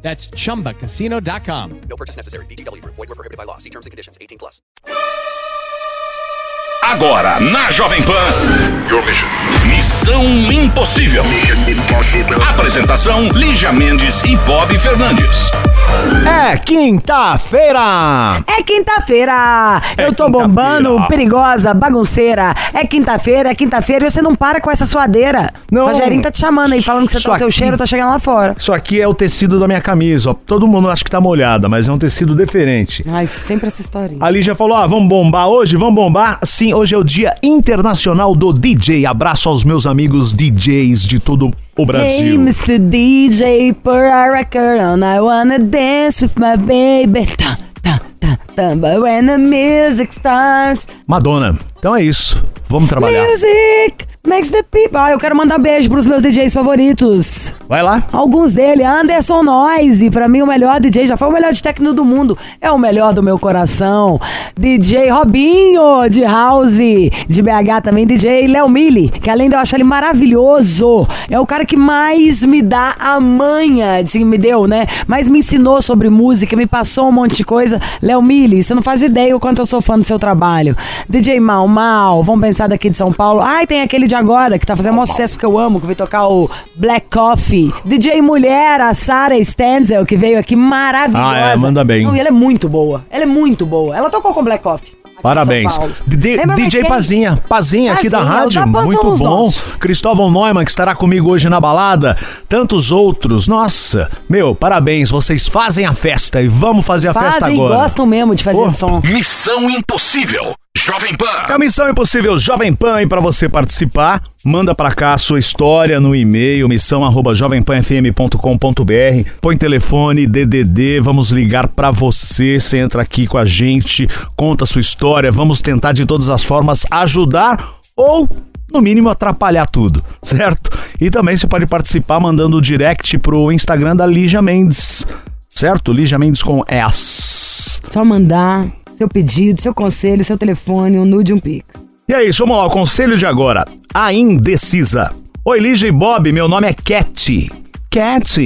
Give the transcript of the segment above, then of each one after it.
That's chumbacasino.com. No purchase necessary. VGW Group. Void were prohibited by law. See terms and conditions. 18 plus. Agora, na Jovem Pan. Missão Impossível. Apresentação: Lígia Mendes e Bob Fernandes. É quinta-feira! É quinta-feira! É Eu tô quinta-feira. bombando, perigosa, bagunceira. É quinta-feira, é quinta-feira e você não para com essa suadeira. Não. Rogerinho tá te chamando aí, falando que você tá o seu cheiro, tá chegando lá fora. Isso aqui é o tecido da minha camisa, ó. Todo mundo acha que tá molhada, mas é um tecido diferente. Ai, sempre essa historinha. A Lígia falou: ah, vamos bombar hoje? Vamos bombar? Sim, hoje é o Dia Internacional do DJ. Abraço aos meus amigos DJs de todo o Hey, Brasil. Mr. DJ, put a record on. I wanna dance with my baby. Tá, tá, tá, tá. When the music starts, Madonna. Então é isso. Vamos trabalhar. music makes the people. Ah, eu quero mandar beijo pros meus DJs favoritos. Vai lá. Alguns dele, Anderson Noise, pra mim o melhor DJ, já foi o melhor de técnico do mundo, é o melhor do meu coração. DJ Robinho, de House, de BH também, DJ Léo Mille, que além de eu achar ele maravilhoso, é o cara que mais me dá a manha, de, me deu, né? Mais me ensinou sobre música, me passou um monte de coisa. Léo Mille, você não faz ideia o quanto eu sou fã do seu trabalho. DJ Mal Mal, vamos pensar daqui de São Paulo. Ai, tem aquele de agora, que tá fazendo maior sucesso que eu amo, que veio tocar o Black Coffee. DJ Mulher, a Sarah Stenzel, que veio aqui maravilhosa. Ah, é, manda bem. Não, e ela é muito boa. Ela é muito boa. Ela tocou com Black Coffee. Parabéns. DJ, Lembra? Pazinha, Pazinha aqui da rádio, muito bom. nossos. Cristóvão Neumann, que estará comigo hoje na balada. Tantos outros. Nossa, meu, parabéns. Vocês fazem a festa e vamos fazer a festa Fazem agora. gostam mesmo de fazer som. Missão Impossível. Jovem É Pan. a Missão Impossível Jovem Pan e para você participar, manda pra cá a sua história no e-mail missão@jovempanfm.com.br. Põe telefone DDD, vamos ligar pra você, você entra aqui com a gente, conta a sua história, vamos tentar de todas as formas ajudar ou no mínimo atrapalhar tudo, certo? E também você pode participar mandando o direct pro Instagram da Lígia Mendes, certo? Lígia Mendes com S. Só mandar seu pedido, seu conselho, seu telefone, um nude, um pix. E é isso, vamos lá, o conselho de agora. A indecisa. Oi, Lígia e Bob, meu nome é Cat. Cat.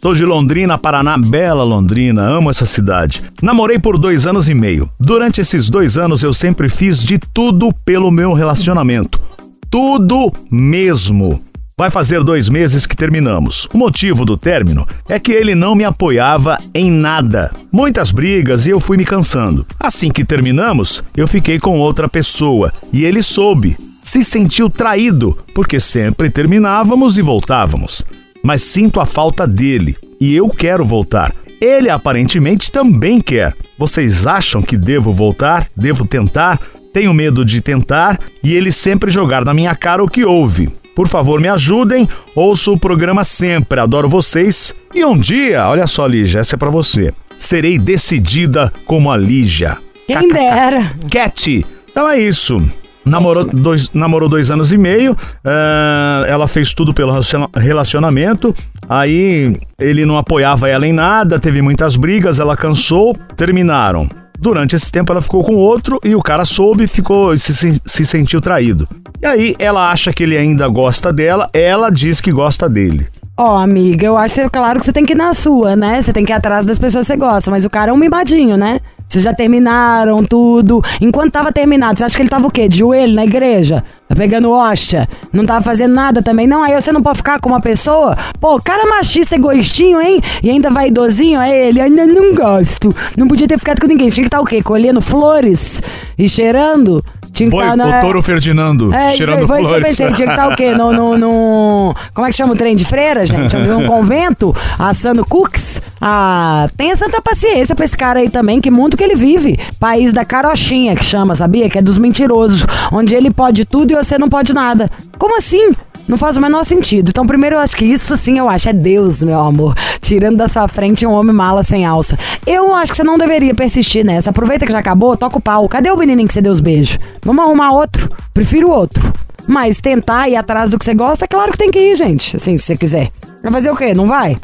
Sou de Londrina, Paraná, bela Londrina, amo essa cidade. Namorei por dois anos e meio. Durante esses dois anos eu sempre fiz de tudo pelo meu relacionamento. Tudo mesmo. Vai fazer dois meses que terminamos. O motivo do término é que ele não me apoiava em nada. Muitas brigas e eu fui me cansando. Assim que terminamos, eu fiquei com outra pessoa e ele soube. Se sentiu traído, porque sempre terminávamos e voltávamos. Mas sinto a falta dele e eu quero voltar. Ele aparentemente também quer. Vocês acham que devo voltar? Devo tentar? Tenho medo de tentar e ele sempre jogar na minha cara o que houve. Por favor, me ajudem. Ouço o programa sempre, adoro vocês. E um dia, olha só, Lígia, essa é pra você. Serei decidida como a Lígia. Quem dera. Cat. Então é isso. Namorou dois, namorou dois anos e meio, ah, ela fez tudo pelo relaciona- relacionamento, aí ele não apoiava ela em nada, teve muitas brigas, ela cansou, terminaram. Durante esse tempo ela ficou com outro e o cara soube e ficou, se, se, se sentiu traído. E aí ela acha que ele ainda gosta dela, ela diz que gosta dele. Ó, amiga, eu acho que, claro que você tem que ir na sua, né? Você tem que ir atrás das pessoas que você gosta, mas o cara é um mimadinho, né? Vocês já terminaram tudo. Enquanto tava terminado, você acha que ele tava o quê? De joelho na igreja? Tá pegando hóstia? Não tava fazendo nada também? Não, aí você não pode ficar com uma pessoa? Pô, cara machista, egoístinho, hein? E ainda vai idosinho, aí ele ainda não gosto. Não podia ter ficado com ninguém. Tinha que estar o quê? Colhendo flores e cheirando? Tinha que estar na... o Touro Ferdinando, É, cheirando foi, flores. Eu pensei, tinha que estar o quê? No, no, no- Como é que chama o trem de freira, gente? Num convento, assando cookies? Ah, tenha santa paciência pra esse cara aí também, que mundo que ele vive. País da carochinha, que chama, sabia? Que é dos mentirosos. Onde ele pode tudo e você não pode nada. Como assim? Não faz o menor sentido. Então, primeiro, eu acho que isso sim eu acho. É Deus, meu amor. Tirando da sua frente um homem mala sem alça. Eu acho que você não deveria persistir nessa. Aproveita que já acabou, toca o pau. Cadê o menininho que você deu os beijos? Vamos arrumar outro. Prefiro outro. Mas tentar ir atrás do que você gosta, é claro que tem que ir, gente. Assim, se você quiser. Vai fazer o quê? Não vai?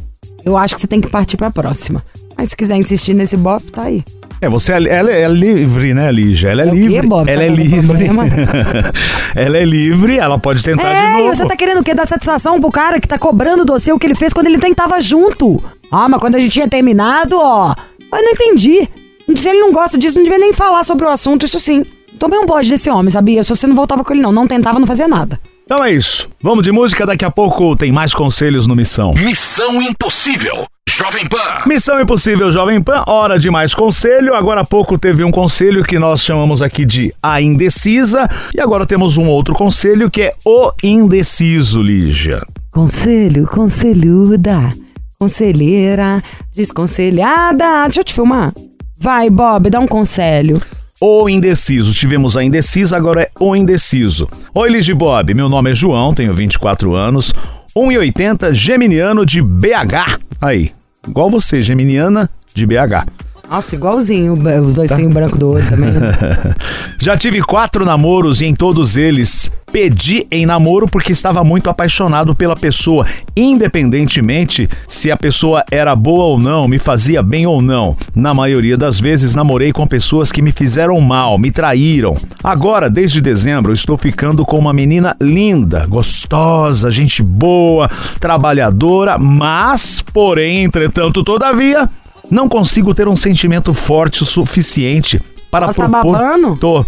Eu acho que você tem que partir pra próxima. Mas se quiser insistir nesse bofe, tá aí. É, você é, ela é livre, né, Lígia? Ela é, É o quê, livre. Bob? ela Tá é livre. ela é livre, ela pode tentar de É, e novo. você tá querendo o quê? Dar satisfação pro cara que tá cobrando do você o que ele fez quando ele nem tava junto. Ah, mas quando a gente tinha terminado, ó. Eu não entendi. Se ele não gosta disso, não devia nem falar sobre o assunto, isso sim. Tomei um bode desse homem, sabia? Se você não voltava com ele, não. Não tentava, não fazia nada. Então é isso. Vamos de música, daqui a pouco tem mais conselhos no Missão. Missão Impossível. Jovem Pan. Missão Impossível Jovem Pan, hora de mais conselho. Agora há pouco teve um conselho que nós chamamos aqui de A Indecisa. E agora temos um outro conselho que é O Indeciso, Lígia. Conselho, conselhuda, conselheira, desconselhada. Deixa eu te filmar. Vai, Bob, dá um conselho. O Indeciso. Tivemos a Indecisa, agora é O Indeciso. Oi, e Bob. Meu nome é João, tenho 24 anos, 1,80, geminiano de BH. Aí, igual você, geminiana de BH. Nossa, igualzinho. Os dois têm o branco do olho também. né? Já tive quatro namoros e em todos eles pedi em namoro porque estava muito apaixonado pela pessoa, independentemente se a pessoa era boa ou não, me fazia bem ou não. Na maioria das vezes namorei com pessoas que me fizeram mal, me traíram. Agora, desde dezembro, estou ficando com uma menina linda, gostosa, gente boa, trabalhadora, mas, porém, entretanto, todavia, não consigo ter um sentimento forte o suficiente para tá propor. babando? Tô.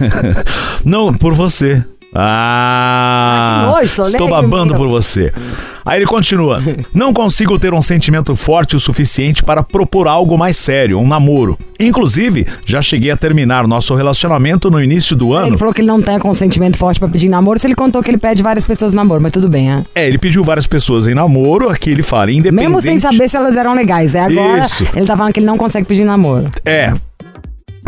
Não, por você. Ah, Ah, nojo, estou babando por você. Aí ele continua. Não consigo ter um sentimento forte o suficiente para propor algo mais sério, um namoro. Inclusive, já cheguei a terminar nosso relacionamento no início do ano. Ele falou que ele não tem consentimento forte pra pedir namoro. Se ele contou que ele pede várias pessoas namoro, mas tudo bem, é. É, ele pediu várias pessoas em namoro, aqui ele fala, independente. Mesmo sem saber se elas eram legais. É agora, Isso. ele tá falando que ele não consegue pedir namoro. É.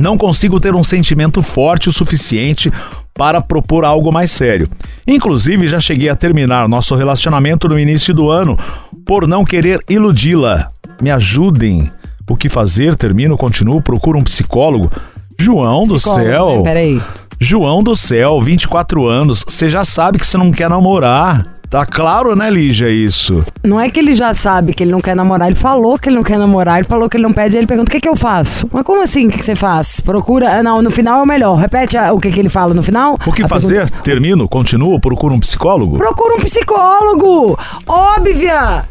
Não consigo ter um sentimento forte o suficiente para propor algo mais sério. Inclusive, já cheguei a terminar nosso relacionamento no início do ano por não querer iludi-la. Me ajudem. O que fazer? Termino, continuo, procuro um psicólogo. João do Psicólogo, céu. né? Peraí. João do céu, 24 anos. Você já sabe que você não quer namorar. Tá claro, né, Lígia, isso? Não é que ele já sabe que ele não quer namorar, ele falou que ele não quer namorar, ele falou que ele não pede, aí ele pergunta: o que, que eu faço? Mas como assim? O que, que você faz? Procura. ah, Não, no final é o melhor. Repete ah, o que, que ele fala no final. O que A fazer? pergunta- Termino, continuo, procuro um psicólogo? Procura um psicólogo! Óbvia!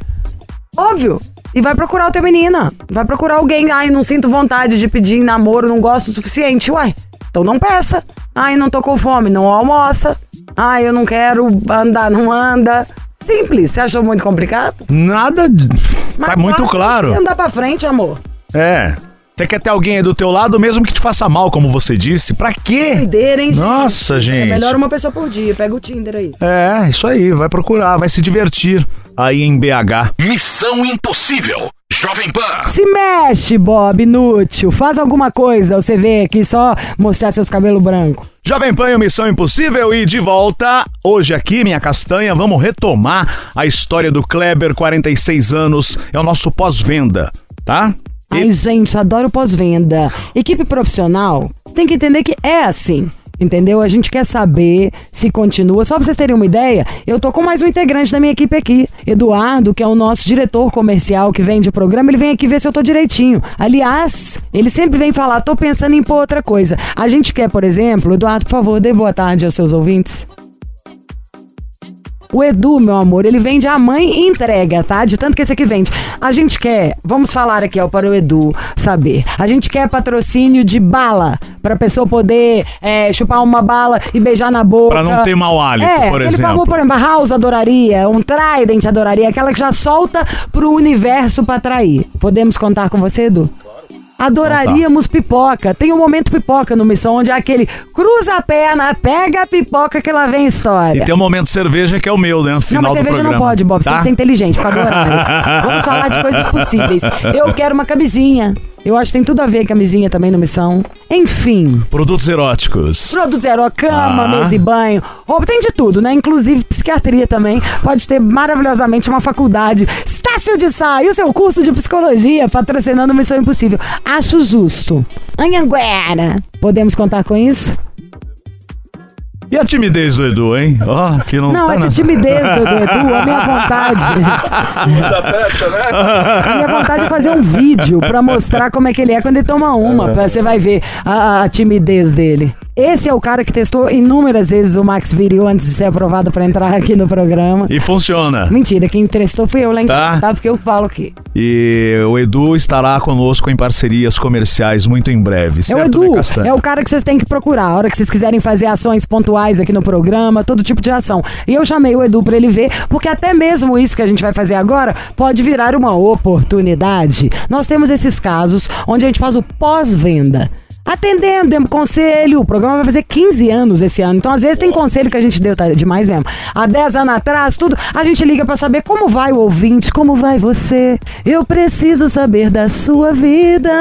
Óbvio! E vai procurar outra menina. Vai procurar alguém. Ai, não sinto vontade de pedir namoro, não gosto o suficiente. Uai, então não peça. Ai, não tô com fome, não almoça. Ai, eu não quero andar, não anda. Simples. Você achou muito complicado? Nada. de- Mas tá muito claro. Andar pra frente, amor. É. Você quer ter alguém aí do teu lado, mesmo que te faça mal, como você disse? Pra quê? Doideira, hein, gente? Nossa, gente. É melhor uma pessoa por dia. Pega o Tinder aí. É, isso aí. Vai procurar, vai se divertir aí em BH. Missão Impossível. Jovem Pan. Se mexe, Bob, inútil. Faz alguma coisa. Você vê aqui só mostrar seus cabelos brancos. Jovem Pan e o Missão Impossível e de volta. Hoje aqui, minha castanha, vamos retomar a história do Kleber, 46 anos. É o nosso pós-venda, tá? Ai, gente, adoro pós-venda. Equipe profissional, você tem que entender que é assim. Entendeu? A gente quer saber se continua. Só pra vocês terem uma ideia, eu tô com mais um integrante da minha equipe aqui. Eduardo, que é o nosso diretor comercial que vende o programa, ele vem aqui ver se eu tô direitinho. Aliás, ele sempre vem falar, tô pensando em pôr outra coisa. A gente quer, por exemplo, Eduardo, por favor, dê boa tarde aos seus ouvintes. O Edu, meu amor, ele vende a mãe e entrega, tá? De tanto que esse aqui vende. A gente quer, vamos falar aqui, ó, para o Edu saber. A gente quer patrocínio de bala, pra pessoa poder é, chupar uma bala e beijar na boca. Pra não ter mau hálito, é, por Ele exemplo. falou, por exemplo, a House adoraria, um Trident adoraria, aquela que já solta pro universo pra atrair. Podemos contar com você, Edu? Adoraríamos pipoca. Tem um momento pipoca no Missão, onde é aquele cruza a perna, pega a pipoca que lá vem história. E tem um momento cerveja que é o meu, né? No Não, final mas cerveja programa. não pode, Bob. Você tá? tem que ser inteligente, fica adorando. Vamos falar de coisas possíveis. Eu quero uma camisinha. Eu acho que tem tudo a ver camisinha também no Missão. Enfim. Produtos eróticos. Produtos zero, cama, Ah. mesa e banho, roupa, tem de tudo, né? Inclusive psiquiatria também. Pode ter maravilhosamente uma faculdade. Estácio de Sá e o seu curso de psicologia patrocinando Missão Impossível. Acho justo. Anhanguera. Podemos contar com isso? E a timidez do Edu, hein? Ó, que não, Não, tá essa na- timidez do, do Edu, a minha vontade. A minha vontade é fazer um vídeo pra mostrar como é que ele é quando ele toma uma. pra- Você vai ver a, a timidez dele. Esse é o cara que testou inúmeras vezes o Max Video antes de ser aprovado pra entrar aqui no programa. E funciona. Mentira, quem testou fui eu lá em Tá. tá? Porque eu falo que. E o Edu estará conosco em parcerias comerciais muito em breve, É o certo, Edu, né, é o cara que vocês têm que procurar. A hora que vocês quiserem fazer ações pontuais aqui no programa, todo tipo de ação. E eu chamei o Edu pra ele ver, porque até mesmo isso que a gente vai fazer agora pode virar uma oportunidade. Nós temos esses casos onde a gente faz o pós-venda. Atendendo, demos conselho. O programa vai fazer 15 anos esse ano. Então, às vezes, tem conselho que a gente deu, tá demais mesmo. Há 10 anos atrás, tudo, a gente liga pra saber como vai o ouvinte, como vai você. Eu preciso saber da sua vida.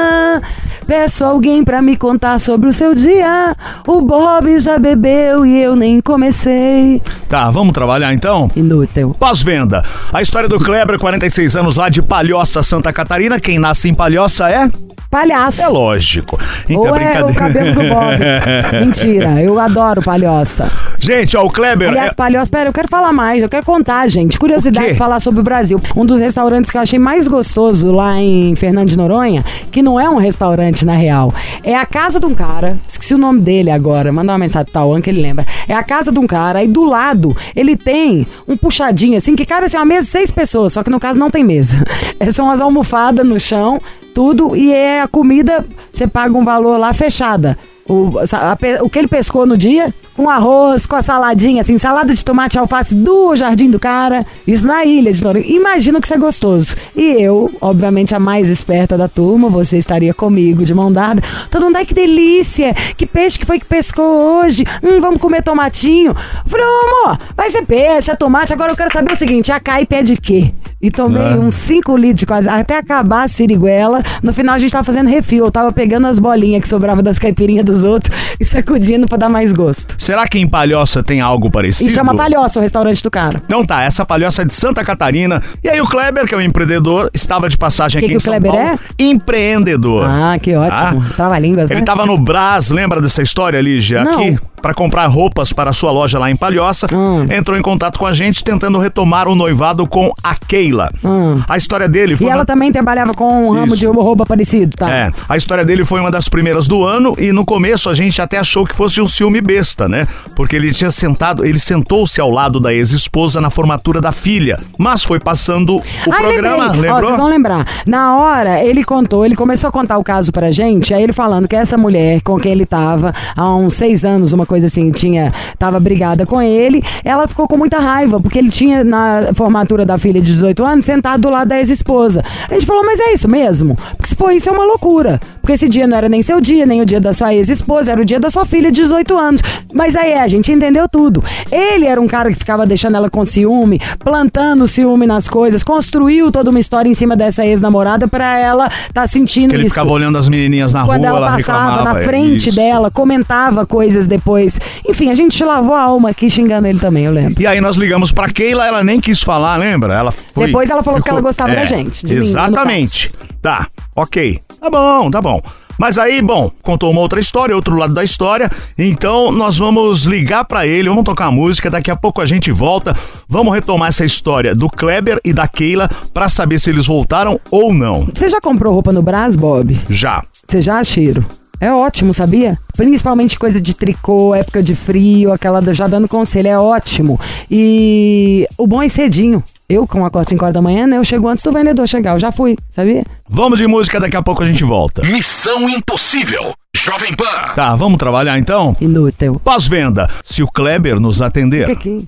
Peço alguém pra me contar sobre o seu dia. O Bob já bebeu e eu nem comecei. Tá, vamos trabalhar então? Inútil. Pós-venda. A história do Kleber, 46 anos lá de Palhoça, Santa Catarina. Quem nasce em Palhoça é? Palhaço. É lógico. Ou é o cabelo do Bob. Mentira, eu adoro palhoça. Gente, ó, o Kleber. Aliás, é- palhoça, pera, eu quero falar mais, eu quero contar, gente. Quê? falar sobre o Brasil. Um dos restaurantes que eu achei mais gostoso lá em Fernando de Noronha, que não é um restaurante na real, é a casa de um cara, esqueci o nome dele agora, manda uma mensagem pro Tauan que ele lembra. É a casa de um cara, aí do lado ele tem um puxadinho assim, que cabe assim uma mesa de seis pessoas, só que no caso não tem mesa. É, São as almofadas no chão, tudo, e é a comida, você paga um valor lá fechada. O, a o que ele pescou no dia, com arroz, com a saladinha, assim, salada de tomate e alface do jardim do cara. Isso na ilha de Noronha. Imagino que isso é gostoso. E eu, obviamente, a mais esperta da turma, você estaria comigo de mão dada. Todo mundo, ai que delícia! Que peixe que foi que pescou hoje? Hum, vamos comer tomatinho. Falei, amor, vai ser peixe, é tomate. Agora eu quero saber o seguinte: a Kai pede quê? E tomei Ah. uns 5 litros de quase, até acabar a siriguela. No final a gente tava fazendo refil. Eu tava pegando as bolinhas que sobravam das caipirinhas dos outros e sacudindo pra dar mais gosto. Será que em Palhoça tem algo parecido? E chama Palhoça o restaurante do cara. Então tá, essa palhoça é de Santa Catarina. E aí o Kleber, que é um empreendedor, estava de passagem Que aqui que em o São Kleber Paulo. Empreendedor. Ah, que ótimo. Ah. Trava-línguas, né? Ele tava no Brás, lembra dessa história, Lígia? Não. Aqui, para comprar roupas para a sua loja lá em Palhoça. Hum. Entrou em contato com a gente tentando retomar o noivado com a Keila. Hum. A história dele foi E uma- ela também trabalhava com um ramo Isso. de roupa parecido, tá? É, a história dele foi uma das primeiras do ano e no começo a gente até achou que fosse um ciúme besta, né? Porque ele tinha sentado, ele sentou-se ao lado da ex-esposa na formatura da filha, mas foi passando o programa, lembrei. Ó, lembrou? vocês vão lembrar. Na hora, ele contou, ele começou a contar o caso pra gente, aí ele falando que essa mulher com quem ele tava há uns seis anos, uma coisa assim, tinha, tava brigada com ele, ela ficou com muita raiva, porque ele tinha, na formatura da filha de 18 anos, sentado do lado da ex-esposa. A gente falou, mas é isso mesmo? Porque se for isso, é uma loucura. Porque esse dia não era nem seu dia, nem o dia da sua ex-esposa, era o dia da sua filha de 18 anos. Mas aí é, a gente entendeu tudo. Ele era um cara que ficava deixando ela com ciúme, plantando ciúme nas coisas, construiu toda uma história em cima dessa ex-namorada pra ela tá sentindo Que ele isso. ficava olhando as menininhas na Quando rua, ela ela passava reclamava. na é frente isso. dela, comentava coisas depois. Enfim, a gente lavou a alma aqui xingando ele também, eu lembro. E aí nós ligamos pra Keila, ela nem quis falar, lembra? Ela foi, Depois ela falou que ela gostava da gente, de mim, Exatamente. Tá, ok. Tá bom, tá bom. Mas aí, bom, contou uma outra história, outro lado da história. Então nós vamos ligar pra ele, vamos tocar a música, daqui a pouco a gente volta. Vamos retomar essa história do Kleber e da Keila pra saber se eles voltaram ou não. Você já comprou roupa no Brás, Bob? Já. Você já, Chiro? É ótimo, sabia? Principalmente coisa de tricô, época de frio, aquela já dando conselho, é ótimo. E o bom é cedinho. Eu, com a 5 horas da manhã, né? Eu chego antes do vendedor chegar. Eu já fui, sabia? Vamos de música, daqui a pouco a gente volta. Missão Impossível. Jovem Pan. Tá, vamos trabalhar então? Inútil. Pós-venda, se o Kleber nos atender. Fica aqui.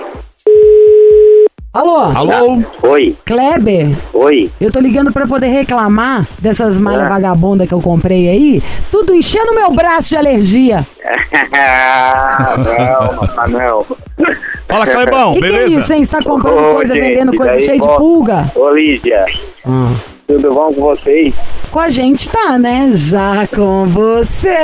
Alô? Alô? Oi, Kleber? oi. Eu tô ligando pra poder reclamar dessas malhas vagabundas que eu comprei aí. Tudo enchendo meu braço de alergia. não, papai, não. Fala, Clebão, que que é beleza? isso, hein? Você tá comprando Ô, coisa, gente, vendendo coisa daí, cheia de pulga? Ô, Lígia, Tudo bom com vocês? Com a gente tá, né? Já com você.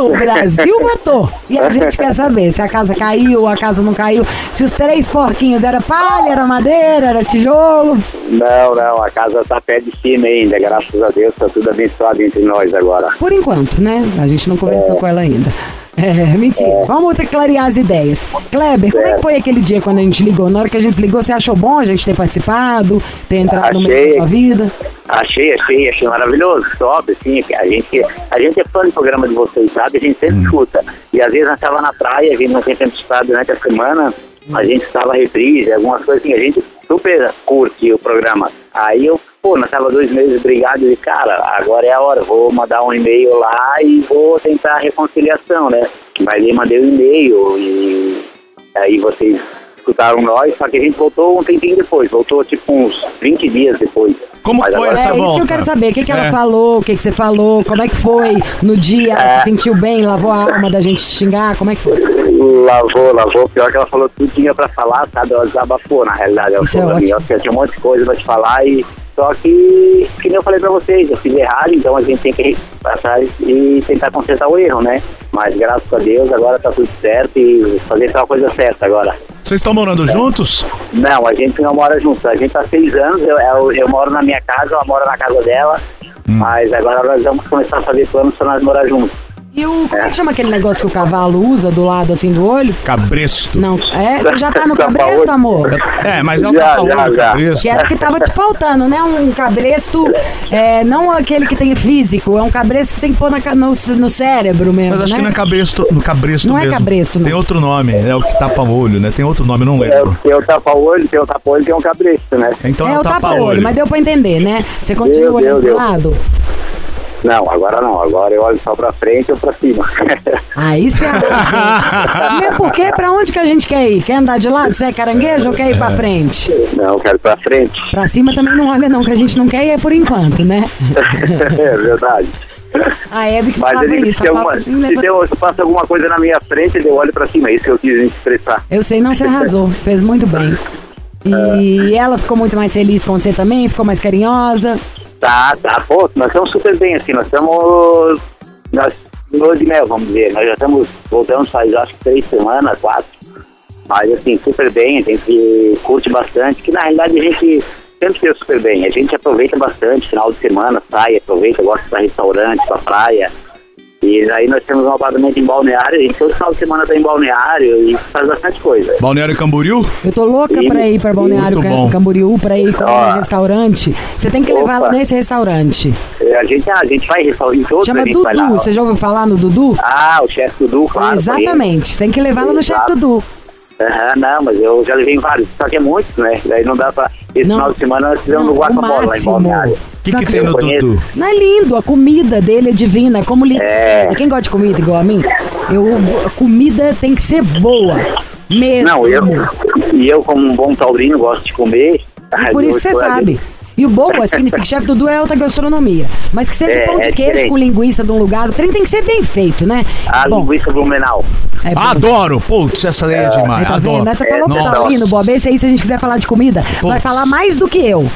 O Brasil votou. E a gente quer saber se a casa caiu, a casa não caiu, se os três porquinhos era palha, era madeira, era tijolo. Não, não, a casa tá pé de cima ainda, graças a Deus, tá tudo abençoado entre nós agora. Por enquanto, né? A gente não conversou com ela ainda. É, mentira. Vamos ter que clarear as ideias. Kleber, como é que foi aquele dia quando a gente ligou? Na hora que a gente ligou, você achou bom a gente ter participado, ter entrado no meio da Achei. sua vida? Achei, achei, achei maravilhoso, top, assim, a gente, a gente é fã do programa de vocês, sabe? A gente sempre escuta. E às vezes nós estava na praia, a gente não tem tempo de escutar durante a semana, a gente estava reprise, algumas coisas assim, a gente super curte o programa. Aí eu, pô, nós tava dois meses brigados e, cara, agora é a hora, vou mandar um e-mail lá e vou tentar a reconciliação, né? Mas eu mandei o e-mail e aí vocês escutaram nós, só que a gente voltou um tempinho depois, voltou tipo uns 20 dias depois. Como Mas foi agora- essa é isso volta? que eu quero saber. O que, que ela É. falou? O que, que você falou? Como é que foi no dia? Ela se sentiu bem? Lavou a alma da gente te xingar? Como é que foi? Lavou, lavou. Pior que ela falou tudo tinha pra falar, sabe? Ela desabafou, na realidade. Ela Isso é falou pra mim, que tinha um monte de coisa pra te falar e... Só que, que nem eu falei pra vocês, eu fiz errado, então a gente tem que ir atrás e tentar consertar o erro, né? Mas graças a Deus agora tá tudo certo e fazer só a coisa certa agora. Vocês estão morando juntos? Não, a gente não mora juntos. A gente tá seis anos, eu, eu, eu moro na minha casa, ela mora na casa dela. Mas agora nós vamos começar a fazer planos pra nós morar juntos. E o, como é que chama aquele negócio que o cavalo usa do lado assim do olho? Cabresto. Não, é, tu já tá no cabresto, amor? É, mas é o tapa-olho, cabresto. Que era o que tava te faltando, né? Um cabresto, é, não aquele que tem físico, é um cabresto que tem que pôr na no, no cérebro mesmo, Mas acho né? que não é cabresto, no cabresto Não é mesmo. cabresto, não. Tem outro nome, é o que tapa o olho, né? Tem outro nome, não É, lembro. tem o tapa-olho, tem o tapa-olho, tem um cabresto, né? Então é é, o tapa-olho, mas deu pra entender, né? Você continua olhando pro lado? Não, agora não. Agora eu olho só pra frente ou pra cima. Aí você arrasou. Mesmo porque, pra onde que a gente quer ir? Quer andar de lado? Você é caranguejo ou quer ir pra frente? não, eu quero pra frente. Pra cima também não olha não, que a gente não quer ir é por enquanto, né? é verdade. A Hebe que Mas falava ele, isso. se, alguma, se, tem, se passa alguma coisa na minha frente, eu olho pra cima. É isso que eu quis expressar. Eu sei, não, você arrasou. Fez muito bem. E ela ficou muito mais feliz com você também? Ficou mais carinhosa? Tá, tá. Pô, nós estamos super bem, assim. Nós estamos... Nós, no de mel, vamos dizer. Nós já estamos... Voltamos faz, acho que três semanas, quatro. Mas, assim, super bem. A gente curte bastante. Que, na realidade, a gente sempre deu super bem. A gente aproveita bastante. Final de semana, sai, aproveita. Gosta de restaurante, pra praia. E aí nós temos um apartamento em Balneário. A gente todo final de semana tá em Balneário e faz bastante coisa. Balneário Camboriú? Eu tô louca pra ir pra Balneário Cam-. Camboriú, pra ir comer Ó. um restaurante. Você tem que levar Opa. nesse restaurante. É, A gente, a gente vai em restaurante todos, Chama a gente vai lá. Dudu. Você já ouviu falar no Dudu? Ah, o chefe Dudu, claro. Exatamente. Você tem que levar ela no chefe. Dudu. Aham, não, mas eu já levei em vários, só que é muito, né? Daí não dá pra. Esse Não. final de semana nós fizemos Não, no Guacamole lá em. Balneário. O que, que que tem no. Dudu? Não é lindo, a comida dele é divina, é como li... É. Quem gosta de comida igual a mim, eu, a comida tem que ser boa. Mesmo. Não, eu. E eu, como um bom taurino, gosto de comer. E por isso você sabe. E o boa significa que chefe Dudu é alta gastronomia. Mas que seja É, pão de é queijo com linguiça de um lugar, o trem tem que ser bem feito, né? A Bom, linguiça blumenau. é. Adoro! Putz, essa daí é demais. Aí tá Adoro. vendo? Até falou pro Nossa. Taurino, Bob. Esse aí, se a gente quiser falar de comida, vai falar mais do que eu.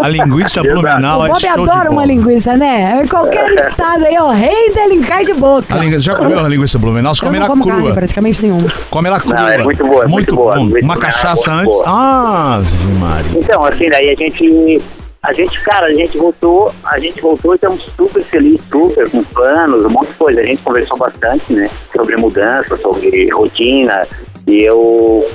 A linguiça blumenau o é Bob show de adora uma linguiça, né? Em qualquer estado aí, ó, rei da linguiça cai de boca. A linguiça, já comeu a linguiça blumenau? Você come ela como carne crua. praticamente nenhuma. Come ela crua. Não, é muito boa, é muito boa. Uma é cachaça muito antes. boa. Ave Maria. Então, assim, daí a gente. A gente, cara, a gente voltou, a gente voltou e estamos super felizes, super, com planos, um monte de coisa. A gente conversou bastante, né? Sobre mudança, sobre rotina. E eu.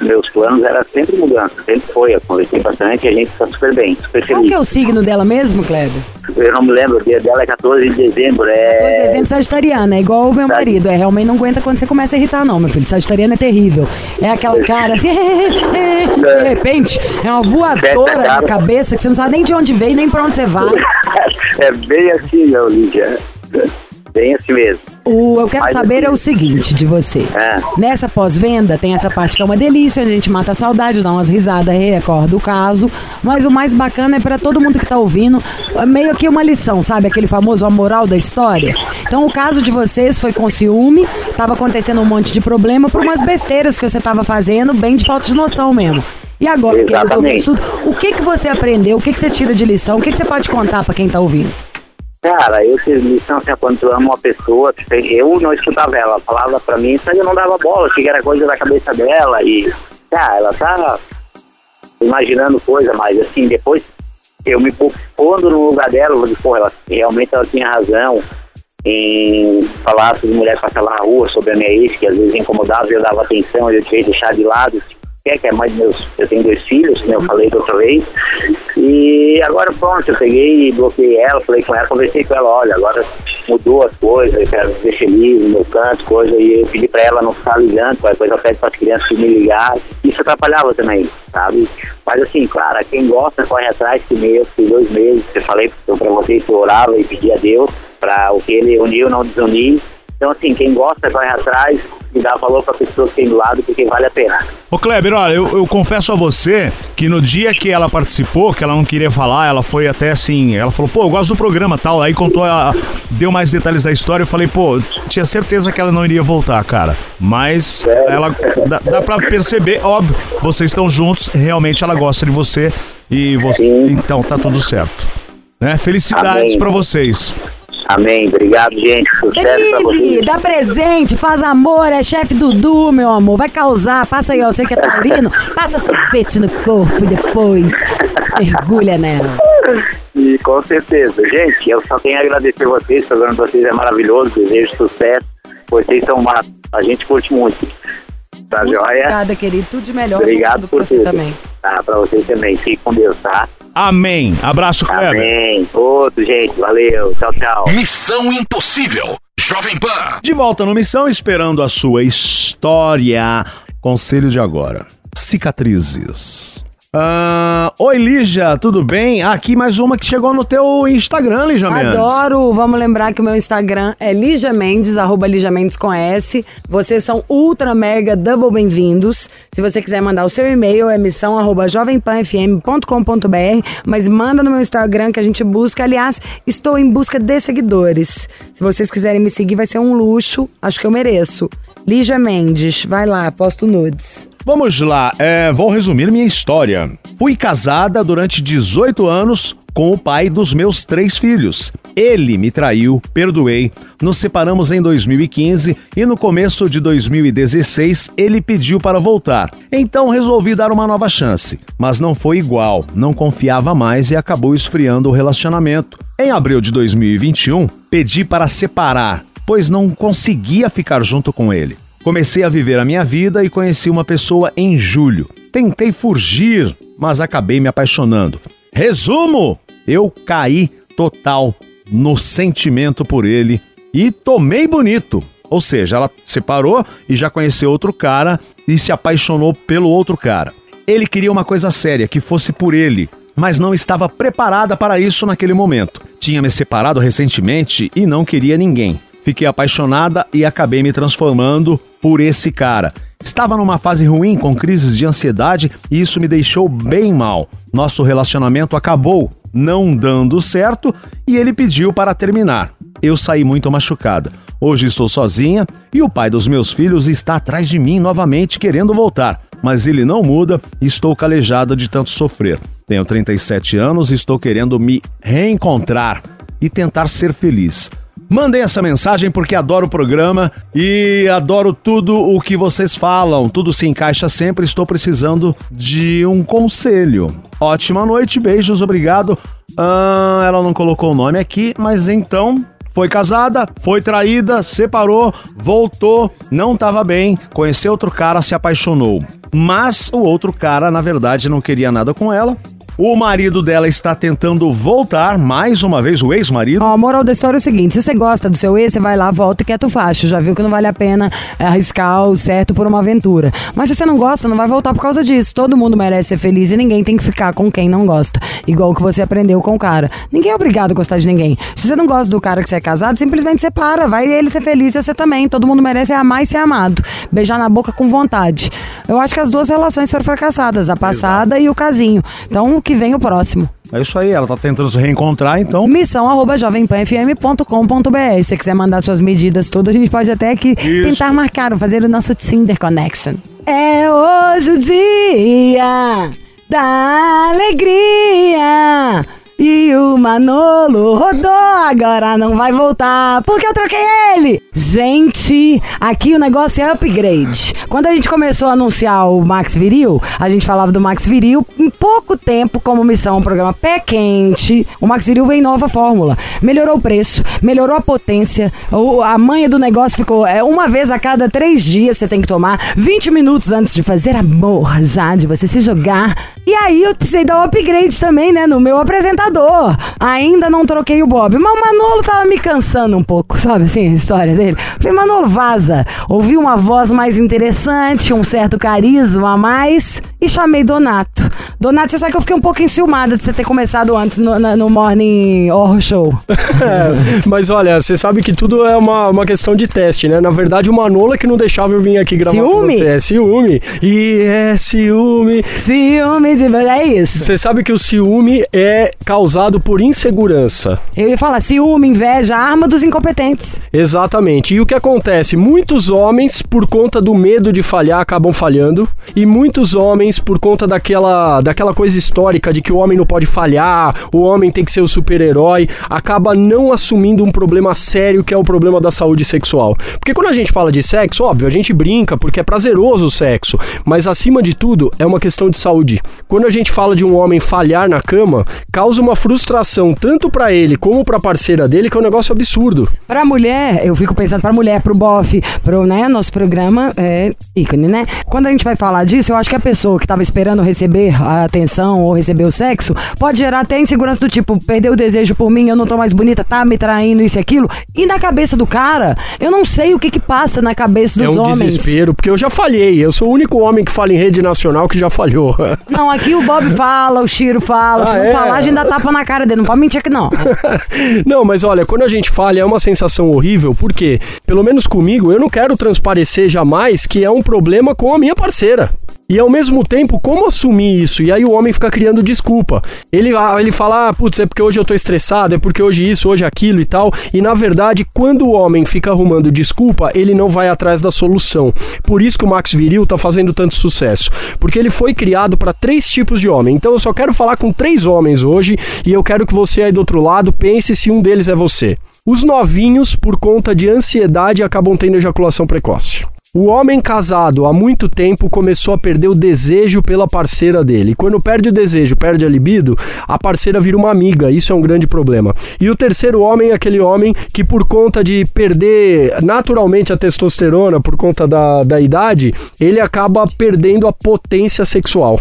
Meus planos era sempre mudança, sempre foi. Eu conversei bastante e a gente está super bem, super Qual feliz. que é o signo dela mesmo, Kleber? Eu não me lembro, o dia dela é 14 de dezembro. 2 de É. dezembro, sagitariana, é igual o meu marido. É, realmente não aguenta quando você começa a irritar, não, meu filho. Sagitariana é terrível. É aquela cara assim, de repente, é uma voadora na cabeça que você não sabe nem de onde veio, nem pra onde você vai. é bem assim, Lídia. Bem assim mesmo. O, eu quero Mas saber assim- é o seguinte de você. É. Nessa pós-venda, tem essa parte que é uma delícia, a gente mata a saudade, dá umas risadas, recorda o caso. Mas o mais bacana é pra todo mundo que tá ouvindo, é meio que uma lição, sabe? Aquele famoso a moral da história. Então, o caso de vocês foi com ciúme, tava acontecendo um monte de problema por umas besteiras que você tava fazendo, bem de falta de noção mesmo. E agora que resolveu isso tudo, o que que você aprendeu? O que que você tira de lição? O que que você pode contar pra quem tá ouvindo? Cara, eu tive lição assim, quando ama uma pessoa, eu não escutava ela, falava pra mim, aí eu não dava bola, que era coisa da cabeça dela e, cara, ela tá imaginando coisa, mas assim, depois eu me po- pondo no lugar dela, eu digo, pô, ela, realmente ela tinha razão em falar sobre mulheres passar na rua, sobre a minha ex, que às vezes incomodava, eu dava atenção, eu tinha deixar de lado, quer que é mãe dos meus, eu tenho dois filhos, como eu falei da outra vez, e agora pronto, eu peguei e bloqueei ela, falei com ela, conversei com ela, olha, agora mudou as coisas, quero viver feliz no meu canto, coisa, e eu pedi pra ela não ficar ligando, qualquer coisa eu pede pras crianças me ligar, isso atrapalhava também, sabe? Mas assim, claro, quem gosta corre atrás, que meio, que dois meses, eu falei pra vocês que eu orava e pedia a Deus para o que ele uniu não desunir, então assim, quem gosta corre atrás e dá valor pra pessoa que tem do lado, porque vale a pena. Ô Kleber, olha, eu, eu confesso a você que no dia que ela participou, que ela não queria falar, ela foi até assim, ela falou, pô, eu gosto do programa tal, aí contou, a, deu mais detalhes da história, eu falei, pô, tinha certeza que ela não iria voltar, cara. Mas ela, dá, dá pra perceber, óbvio, vocês estão juntos, realmente ela gosta de você e você, Sim. então tá tudo certo. Né? Felicidades pra vocês. Amém, obrigado gente, sucesso pra vocês. dá presente, faz amor, é chefe Dudu, meu amor. Vai causar, passa aí, ó, você que é taurino, passa sorvete no corpo e depois mergulha nela. E com certeza. Gente, eu só tenho a agradecer vocês, o programa de vocês é maravilhoso, desejo sucesso. Vocês são uma. A gente curte muito. Tá joia? Obrigada, querido. Tudo de melhor. Obrigado por você tudo. também. Tá, pra vocês também. Fique com Deus, tá? Amém. Abraço, Kleber. Amém. Outro, gente. Valeu. Tchau, tchau. Missão Impossível. Jovem Pan. De volta no Missão, esperando a sua história. Conselho de agora: cicatrizes. Ah, Oi, Lígia, tudo bem? Aqui mais uma que chegou no teu Instagram, Lígia Mendes. Adoro. Vamos lembrar que o meu Instagram é Lígia Mendes, arroba Lígia Mendes com S. Vocês são ultra mega double bem-vindos. Se você quiser mandar o seu e-mail, é missão arroba jovempanfm.com.br, mas manda no meu Instagram que a gente busca. Aliás, estou em busca de seguidores. Se vocês quiserem me seguir, vai ser um luxo. Acho que eu mereço. Lígia Mendes, vai lá, posto nudes. Vamos lá, é, vou resumir minha história. Fui casada durante 18 anos com o pai dos meus três filhos. Ele me traiu, perdoei, nos separamos em 2015 e no começo de 2016 ele pediu para voltar. Então resolvi dar uma nova chance, mas não foi igual, não confiava mais e acabou esfriando o relacionamento. Em abril de 2021, pedi para separar, pois não conseguia ficar junto com ele. Comecei a viver a minha vida e conheci uma pessoa em julho. Tentei fugir, mas acabei me apaixonando. Resumo: eu caí total no sentimento por ele e tomei bonito. Ou seja, ela separou e já conheceu outro cara e se apaixonou pelo outro cara. Ele queria uma coisa séria, que fosse por ele, mas não estava preparada para isso naquele momento. Tinha me separado recentemente e não queria ninguém. Fiquei apaixonada e acabei me transformando por esse cara. Estava numa fase ruim com crises de ansiedade e isso me deixou bem mal. Nosso relacionamento acabou não dando certo e ele pediu para terminar. Eu saí muito machucada. Hoje estou sozinha e o pai dos meus filhos está atrás de mim novamente querendo voltar. Mas ele não muda e estou calejada de tanto sofrer. Tenho 37 anos e estou querendo me reencontrar e tentar ser feliz. Mandei essa mensagem porque adoro o programa e adoro tudo o que vocês falam. Tudo se encaixa sempre. Estou precisando de um conselho. Ótima noite, beijos, obrigado. Ah, ela não colocou o nome aqui, mas então foi casada, foi traída, separou, voltou, não estava bem, conheceu outro cara, se apaixonou. Mas o outro cara, na verdade, não queria nada com ela. O marido dela está tentando voltar, mais uma vez, o ex-marido. Ó, a moral da história é o seguinte: se você gosta do seu ex, você vai lá, volta e quieto facho. Já viu que não vale a pena é, arriscar o certo por uma aventura. Mas se você não gosta, não vai voltar por causa disso. Todo mundo merece ser feliz e ninguém tem que ficar com quem não gosta. Igual que você aprendeu com o cara. Ninguém é obrigado a gostar de ninguém. Se você não gosta do cara que você é casado, simplesmente separa. Vai ele ser feliz e você também. Todo mundo merece amar e ser amado. Beijar na boca com vontade. Eu acho que as duas relações foram fracassadas, a passada e o casinho. Então, que vem o próximo. É isso aí, ela tá tentando se reencontrar, então. Missão arroba jovempanfm.com.br. Se você quiser mandar suas medidas todas, a gente pode até aqui tentar marcar, fazer o nosso Tinder Connection. É hoje o dia da alegria. E o Manolo rodou, agora não vai voltar, porque eu troquei ele. Gente, aqui o negócio é upgrade. Quando a gente começou a anunciar o Max Viril, a gente falava do Max Viril em pouco tempo como missão, um programa pé quente. O Max Viril vem em nova fórmula. Melhorou o preço, melhorou a potência, a manha do negócio ficou é, uma vez a cada três dias você tem que tomar 20 minutos antes de fazer amor, já, de você se jogar. E aí eu precisei dar um upgrade também, né, no meu apresentador. Ainda não troquei o Bob, mas o Manolo tava me cansando um pouco, sabe assim, a história dele. Falei, Manolo, vaza. Ouvi uma voz mais interessante, um certo carisma a mais e chamei Donato. Donato, você sabe que eu fiquei um pouco enciumada de você ter começado antes no, no Morning Horror Show. É, mas olha, você sabe que tudo é uma, uma questão de teste, né? Na verdade, o Manola que não deixava eu vir aqui gravar Ciúme? com você. É ciúme. E é ciúme. Ciúme de... É isso. Você sabe que o ciúme é causado por insegurança. Eu ia falar ciúme, inveja, arma dos incompetentes. Exatamente. E o que acontece? Muitos homens, por conta do medo de falhar, acabam falhando. E muitos homens, por conta daquela, daquela coisa histórica de que o homem não pode falhar, o homem tem que ser o super-herói, acaba não assumindo um problema sério que é o problema da saúde sexual. Porque quando a gente fala de sexo, óbvio, a gente brinca porque é prazeroso o sexo. Mas acima de tudo, é uma questão de saúde. Quando a gente fala de um homem falhar na cama, causa uma frustração tanto pra ele como pra parceira dele, que é um negócio absurdo. Pra mulher, eu fico pensando pra mulher, pro bofe, pro, né, nosso programa é ícone, né? Quando a gente vai falar disso, eu acho que a pessoa que tava esperando receber a atenção ou receber o sexo, pode gerar até insegurança do tipo, perdeu o desejo por mim, eu não tô mais bonita, tá me traindo, isso e aquilo. E na cabeça do cara, eu não sei o que que passa na cabeça É dos um homens. desespero, porque eu já falhei. Eu sou o único homem que fala em rede nacional que já falhou. Não, aqui o Bob fala, o Chiro fala, se Ah, não é? falar, a gente dá tapa na cara dele, não pode mentir aqui não. não, mas olha, quando a gente falha é uma sensação horrível, porque, pelo menos comigo, eu não quero transparecer jamais que é um problema com a minha parceira. E ao mesmo tempo, como assumir isso? E aí o homem fica criando desculpa. Ele, ah, ele fala, ah, putz, é porque hoje eu tô estressado, é porque hoje isso, hoje aquilo e tal. E na verdade, quando o homem fica arrumando desculpa, ele não vai atrás da solução. Por isso que o Max Viril tá fazendo tanto sucesso. Porque ele foi criado para três tipos de homem. Então eu só quero falar com três homens hoje e eu quero que você aí do outro lado pense se um deles é você. Os novinhos, por conta de ansiedade, acabam tendo ejaculação precoce. O homem casado há muito tempo começou a perder o desejo pela parceira dele. Quando perde o desejo, perde a libido, a parceira vira uma amiga. Isso é um grande problema. E o terceiro homem é aquele homem que, por conta de perder naturalmente a testosterona, por conta da, da idade, ele acaba perdendo a potência sexual.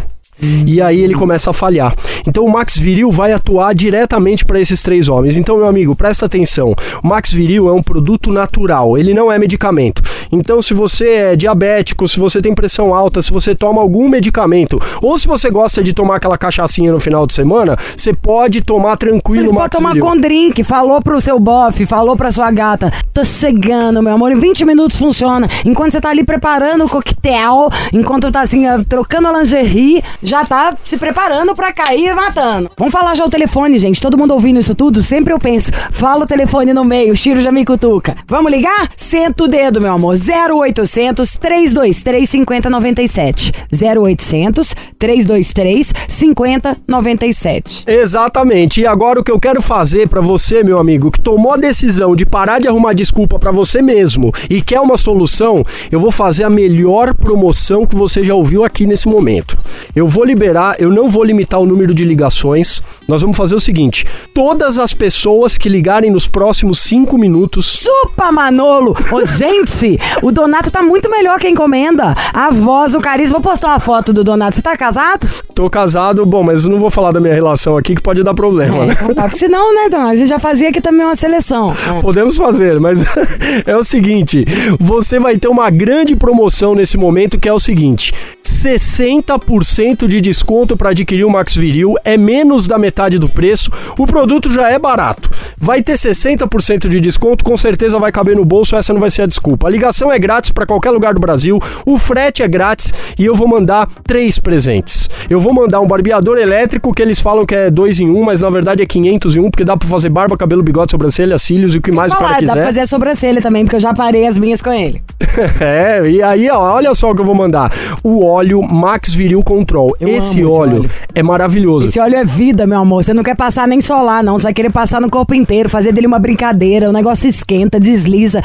E aí ele começa a falhar. Então o Max Viril vai atuar diretamente para esses três homens. Então, meu amigo, presta atenção. O Max Viril é um produto natural, ele não é medicamento. Então, se você é diabético, se você tem pressão alta, se você toma algum medicamento, ou se você gosta de tomar aquela cachaçinha no final de semana, você pode tomar tranquilo podem Max tomar com drink, falou pro seu bofe, falou pra sua gata, tô chegando, meu amor, em 20 minutos funciona. Enquanto você tá ali preparando o coquetel, enquanto tá assim, trocando a lingerie, já tá se preparando pra cair e matando. Vamos falar já o telefone, gente. Todo mundo ouvindo isso tudo, sempre eu penso, fala o telefone no meio, o Chiro já me cutuca. Vamos ligar? Senta o dedo, meu amor. 0800 323 5097. 0800 323 5097. Exatamente. E agora o que eu quero fazer pra você, meu amigo, que tomou a decisão de parar de arrumar desculpa pra você mesmo e quer uma solução, eu vou fazer a melhor promoção que você já ouviu aqui nesse momento. Eu vou liberar, eu não vou limitar o número de ligações. Nós vamos fazer o seguinte: todas as pessoas que ligarem nos próximos cinco minutos Chupa, Manolo! Ô, gente, o Donato tá muito melhor que a encomenda. A voz, o carisma. Vou postar uma foto do Donato. Você tá casado? Tô casado, bom, mas não vou falar da minha relação aqui que pode dar problema, né? Então tá, porque senão, né, Donato, a gente já fazia aqui também uma seleção. É. Podemos fazer, mas é o seguinte: você vai ter uma grande promoção nesse momento que é o seguinte: 60% de desconto para adquirir o Max Viril é menos da metade do preço. O produto já é barato. Vai ter 60% de desconto, com certeza vai caber no bolso, essa não vai ser a desculpa. A ligação é grátis para qualquer lugar do Brasil, o frete é grátis e eu vou mandar três presentes. Eu vou mandar um barbeador elétrico que eles falam que é dois em um, mas na verdade é 500 em um, porque dá para fazer barba, cabelo, bigode, sobrancelha, cílios e o que mais o cara Falar, dá pra quiser. fazer a sobrancelha também, porque eu já parei as minhas com ele. É, e aí, ó, olha só o que eu vou mandar. O óleo Max Viril Control. Esse, amo esse óleo óleo. é maravilhoso. Esse óleo é vida, meu amor. Você não quer passar nem solar, não. Você vai querer passar no corpo inteiro, fazer dele uma brincadeira. O negócio esquenta, desliza.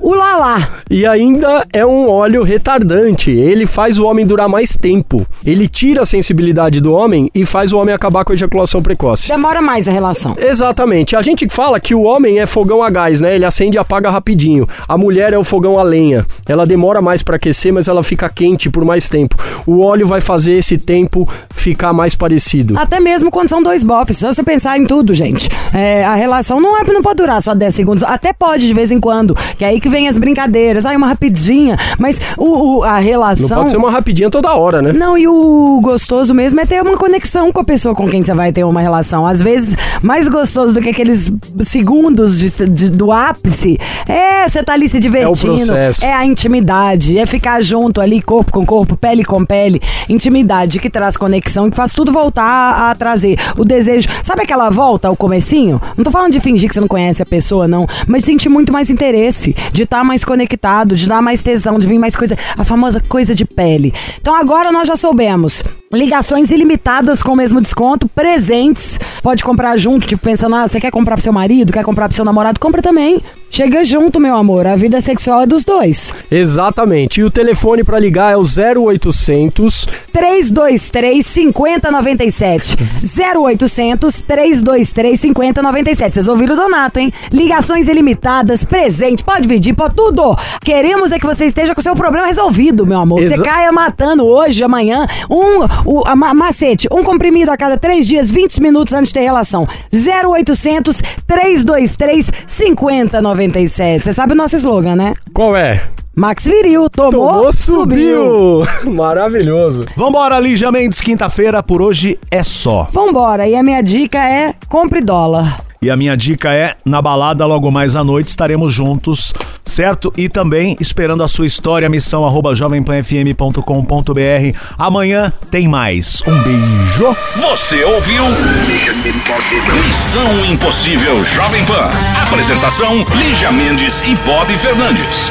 O lalá. E ainda é um óleo retardante. Ele faz o homem durar mais tempo. Ele tira a sensibilidade do homem e faz o homem acabar com a ejaculação precoce. Demora mais a relação. Exatamente. A gente fala que o homem é fogão a gás, né? Ele acende e apaga rapidinho. A mulher é o fogão a lenha. Ela demora mais para aquecer, mas ela fica quente por mais tempo. O óleo vai fazer esse tempo ficar mais parecido. Até mesmo quando são dois bofs. Se você pensar em tudo, gente. é, a relação não, é, não pode durar só 10 segundos. Até pode de vez em quando. Que é aí que vem as brincadeiras. Ai, uma rapidinha. Mas o, o- a relação. Não pode ser uma rapidinha toda hora, né? Não, e o gostoso mesmo é ter uma conexão com a pessoa com quem você vai ter uma relação. Às vezes, mais gostoso do que aqueles segundos de- de- do ápice é você tá ali se divertindo. processo. É a intimidade, é ficar junto ali, corpo com corpo, pele com pele. Intimidade que traz conexão, que faz tudo voltar a, trazer o desejo. Sabe aquela volta ao comecinho? Não tô falando de fingir que você não conhece a pessoa, não. Mas sentir muito mais interesse, de estar mais conectado, de dar mais tesão, de vir mais coisa. A famosa coisa de pele. Então agora nós já soubemos. Ligações ilimitadas com o mesmo desconto, presentes. Pode comprar junto, tipo, pensando, ah, você quer comprar pro seu marido, quer comprar pro seu namorado? Compra também. Chega junto, meu amor. A vida sexual é dos dois. Exatamente. E o telefone para ligar é o 0800 323 5097. 0800 323 5097. Vocês ouviram o Donato, hein? Ligações ilimitadas, presente, pode pedir, pode tudo. Queremos é que você esteja com o seu problema resolvido, meu amor. Você Exa- caia matando hoje, amanhã, um o, a ma- macete, um comprimido a cada três dias, 20 minutos antes de ter relação. 0800 323 5097. Você sabe o nosso slogan, né? Qual é? Max Viril, tomou, Tomou, subiu. Maravilhoso. Vambora, Lígia Mendes, quinta-feira, por hoje é só. Vambora, e a minha dica é compre dólar. E a minha dica é, na balada, logo mais à noite, estaremos juntos, certo? E também esperando a sua história, missão arroba jovempanfm.com.br. Amanhã tem mais. Um beijo. Você ouviu? Missão Impossível Jovem Pan. Apresentação: Lígia Mendes e Bob Fernandes.